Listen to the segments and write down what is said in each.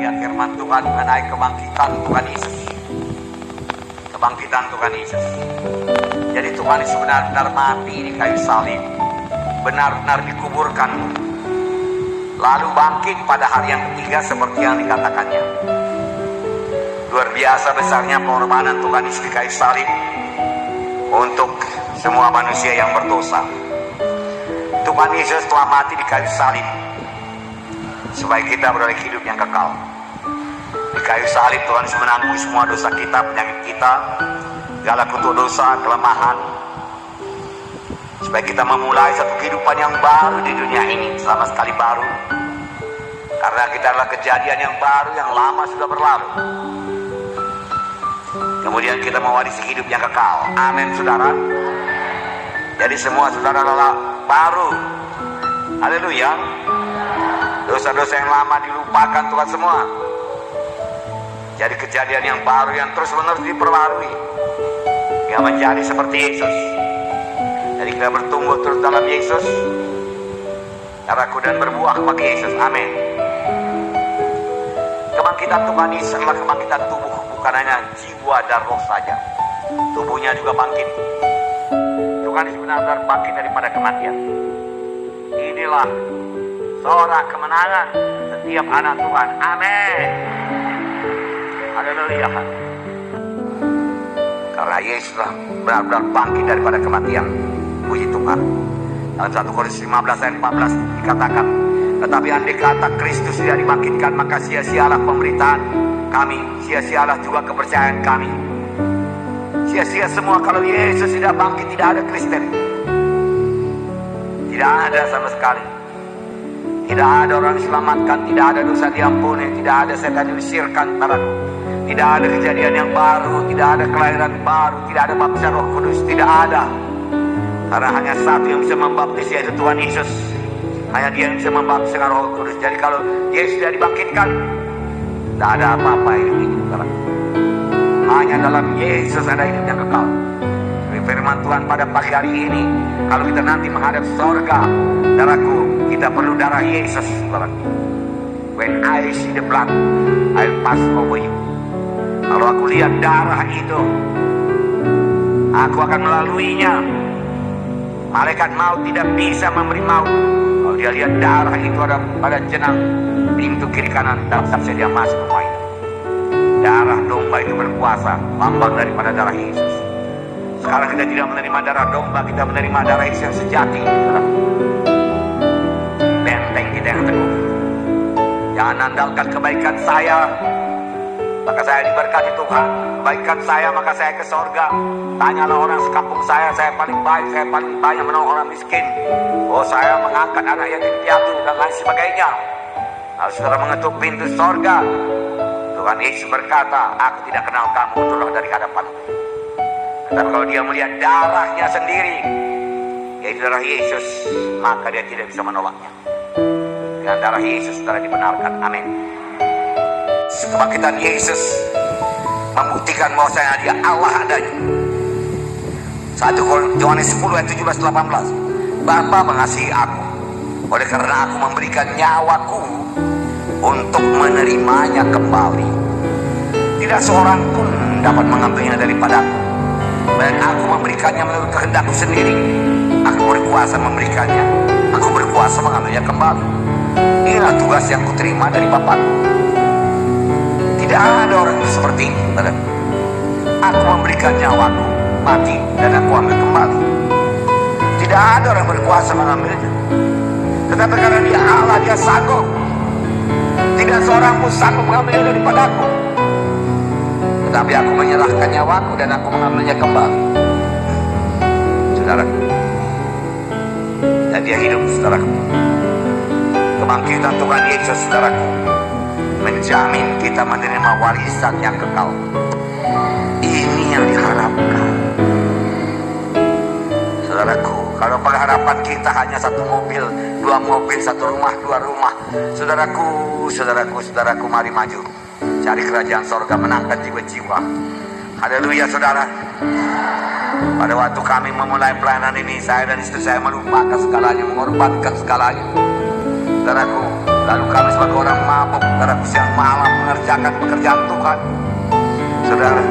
melihat firman Tuhan mengenai kebangkitan Tuhan Yesus. Kebangkitan Tuhan Yesus. Jadi Tuhan Yesus benar-benar mati di kayu salib. Benar-benar dikuburkan. Lalu bangkit pada hari yang ketiga seperti yang dikatakannya. Luar biasa besarnya pengorbanan Tuhan Yesus di kayu salib untuk semua manusia yang berdosa. Tuhan Yesus telah mati di kayu salib supaya kita beroleh hidup yang kekal. Di kayu salib Tuhan Yesus menanggung semua dosa kita, penyakit kita, segala kutuk dosa, kelemahan. Supaya kita memulai satu kehidupan yang baru di dunia ini, sama sekali baru. Karena kita adalah kejadian yang baru, yang lama sudah berlalu. Kemudian kita mewarisi hidup yang kekal. Amin, saudara. Jadi semua saudara adalah baru. Haleluya. Dosa-dosa yang lama dilupakan Tuhan semua. Jadi kejadian yang baru yang terus menerus diperbarui. Yang menjadi seperti Yesus. Jadi kita bertumbuh terus dalam Yesus. Darahku dan berbuah bagi Yesus. Amin. Kebangkitan Tuhan Yesus adalah kebangkitan tubuh bukan hanya jiwa dan roh saja. Tubuhnya juga bangkit. Tuhan Yesus benar-benar bangkit daripada kematian. Inilah seorang kemenangan setiap anak Tuhan. Amin. Haleluya. Karena Yesus telah benar-benar bangkit daripada kematian. Puji Tuhan. Dalam 1 Korintus 15 ayat 14 dikatakan, tetapi andai kata Kristus tidak dibangkitkan, maka sia-sialah pemberitaan kami, sia-sialah juga kepercayaan kami. Sia-sia semua kalau Yesus tidak bangkit, tidak ada Kristen. Tidak ada sama sekali. Tidak ada orang diselamatkan, tidak ada dosa diampuni, tidak ada setan diusirkan, saudaraku. Tidak ada kejadian yang baru, tidak ada kelahiran baru, tidak ada baptisan roh kudus, tidak ada. Karena hanya satu yang bisa membaptis yaitu Tuhan Yesus. Hanya dia yang bisa membaptis dengan roh kudus. Jadi kalau Yesus tidak dibangkitkan, tidak ada apa-apa hidup ini. Hanya dalam Yesus ada hidup yang kekal. Jadi firman Tuhan pada pagi hari ini, kalau kita nanti menghadap sorga, darahku, kita perlu darah Yesus, saudaraku. When I see the blood, I'll pass over you. Kalau aku lihat darah itu, aku akan melaluinya. Malaikat maut tidak bisa memberi maut. Kalau dia lihat darah itu ada pada jenang pintu kiri kanan, tak saja dia masuk rumah itu. Darah domba itu berkuasa, lambang daripada darah Yesus. Sekarang kita tidak menerima darah domba, kita menerima darah Yesus yang sejati. Benteng kita yang teguh. Jangan andalkan kebaikan saya, maka saya diberkati Tuhan. Kebaikan saya, maka saya ke sorga. Tanyalah orang sekampung saya, saya paling baik, saya paling banyak menolong orang miskin. Oh, saya mengangkat anak yatim piatu dan lain sebagainya. Lalu saudara mengetuk pintu sorga. Tuhan Yesus berkata, aku tidak kenal kamu, turunlah dari hadapanku. Tetapi kalau dia melihat darahnya sendiri, yaitu darah Yesus, maka dia tidak bisa menolaknya. Dengan darah Yesus, saudara dibenarkan. Amin. Kebangkitan Yesus membuktikan bahwasanya dia Allah adanya. 1 Yohanes 10 ayat 17 18. Bapa mengasihi aku oleh karena aku memberikan nyawaku untuk menerimanya kembali. Tidak seorang pun dapat mengambilnya daripadaku. Dan aku memberikannya menurut kehendakku sendiri. Aku berkuasa memberikannya. Aku berkuasa mengambilnya kembali. Inilah tugas yang kuterima dari Bapakku. Tidak ada orang seperti ini. saudara. Aku memberikan nyawaku, mati, dan aku ambil kembali. Tidak ada orang berkuasa mengambilnya. Tetapi karena dia Allah, dia sanggup. Tidak seorang pun sanggup mengambilnya daripadaku. Tetapi aku menyerahkan nyawaku dan aku mengambilnya kembali. Saudaraku. Dan dia hidup, saudaraku. Kebangkitan Tuhan Yesus, saudaraku menjamin kita menerima warisan yang kekal. Ini yang diharapkan. Saudaraku, kalau pengharapan kita hanya satu mobil, dua mobil, satu rumah, dua rumah. Saudaraku, saudaraku, saudaraku, mari maju. Cari kerajaan sorga, menangkan jiwa-jiwa. Haleluya, saudara. Pada waktu kami memulai pelayanan ini, saya dan istri saya melupakan segalanya, mengorbankan segalanya. Saudaraku, Lalu kami sebagai orang mabuk pada siang malam mengerjakan pekerjaan Tuhan. Saudara,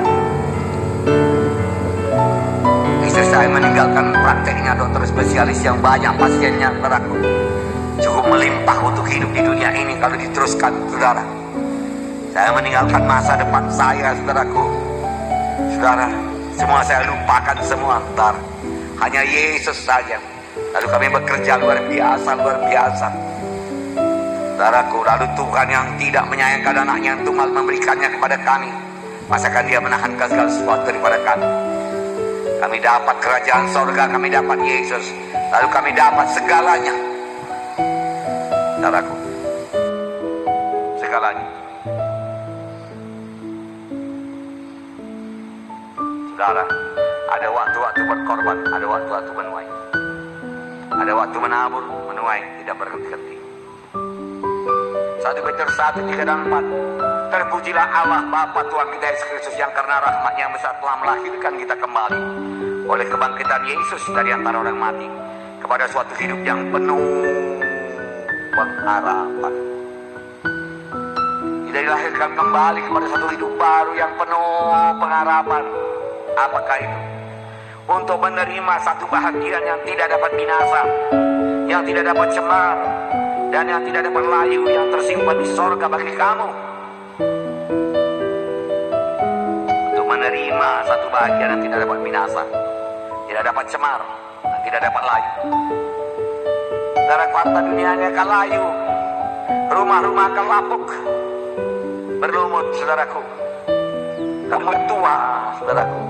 istri saya meninggalkan prakteknya dokter spesialis yang banyak pasiennya, saudaraku. Cukup melimpah untuk hidup di dunia ini kalau diteruskan, saudara. Saya meninggalkan masa depan saya, saudaraku. Saudara, semua saya lupakan semua, saudara. Hanya Yesus saja. Lalu kami bekerja luar biasa, luar biasa. Saudaraku, lalu Tuhan yang tidak menyayangkan anaknya yang tunggal memberikannya kepada kami. Masakan dia menahankan segala sesuatu daripada kami. Kami dapat kerajaan sorga, kami dapat Yesus. Lalu kami dapat segalanya. Saudaraku, segalanya. Saudara, ada waktu-waktu berkorban, ada waktu-waktu menuai. Ada waktu menabur, menuai, tidak berhenti-henti. 1 Petrus 1, 3 dan 4 Terpujilah Allah Bapa Tuhan kita Yesus Kristus yang karena rahmatnya yang besar telah melahirkan kita kembali oleh kebangkitan Yesus dari antara orang mati kepada suatu hidup yang penuh pengharapan. Kita dilahirkan kembali kepada satu hidup baru yang penuh pengharapan. Apakah itu? Untuk menerima satu bahagian yang tidak dapat binasa, yang tidak dapat cemar, dan yang tidak dapat layu yang tersimpan di sorga bagi kamu. Untuk menerima satu bahagian yang tidak dapat binasa, tidak dapat cemar, dan tidak dapat layu. Darah kota dunianya akan layu, rumah-rumah akan lapuk, berlumut saudaraku. Kamu tua saudaraku.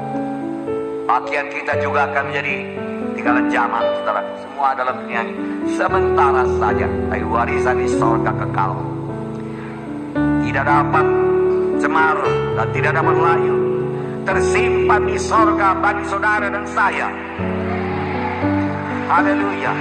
Pakaian kita juga akan menjadi tinggalan zaman saudaraku. Semua dalam dunia ini sementara saja. Tapi warisan di sorga kekal. Tidak dapat cemar dan tidak dapat layu. Tersimpan di sorga bagi saudara dan saya. Haleluya.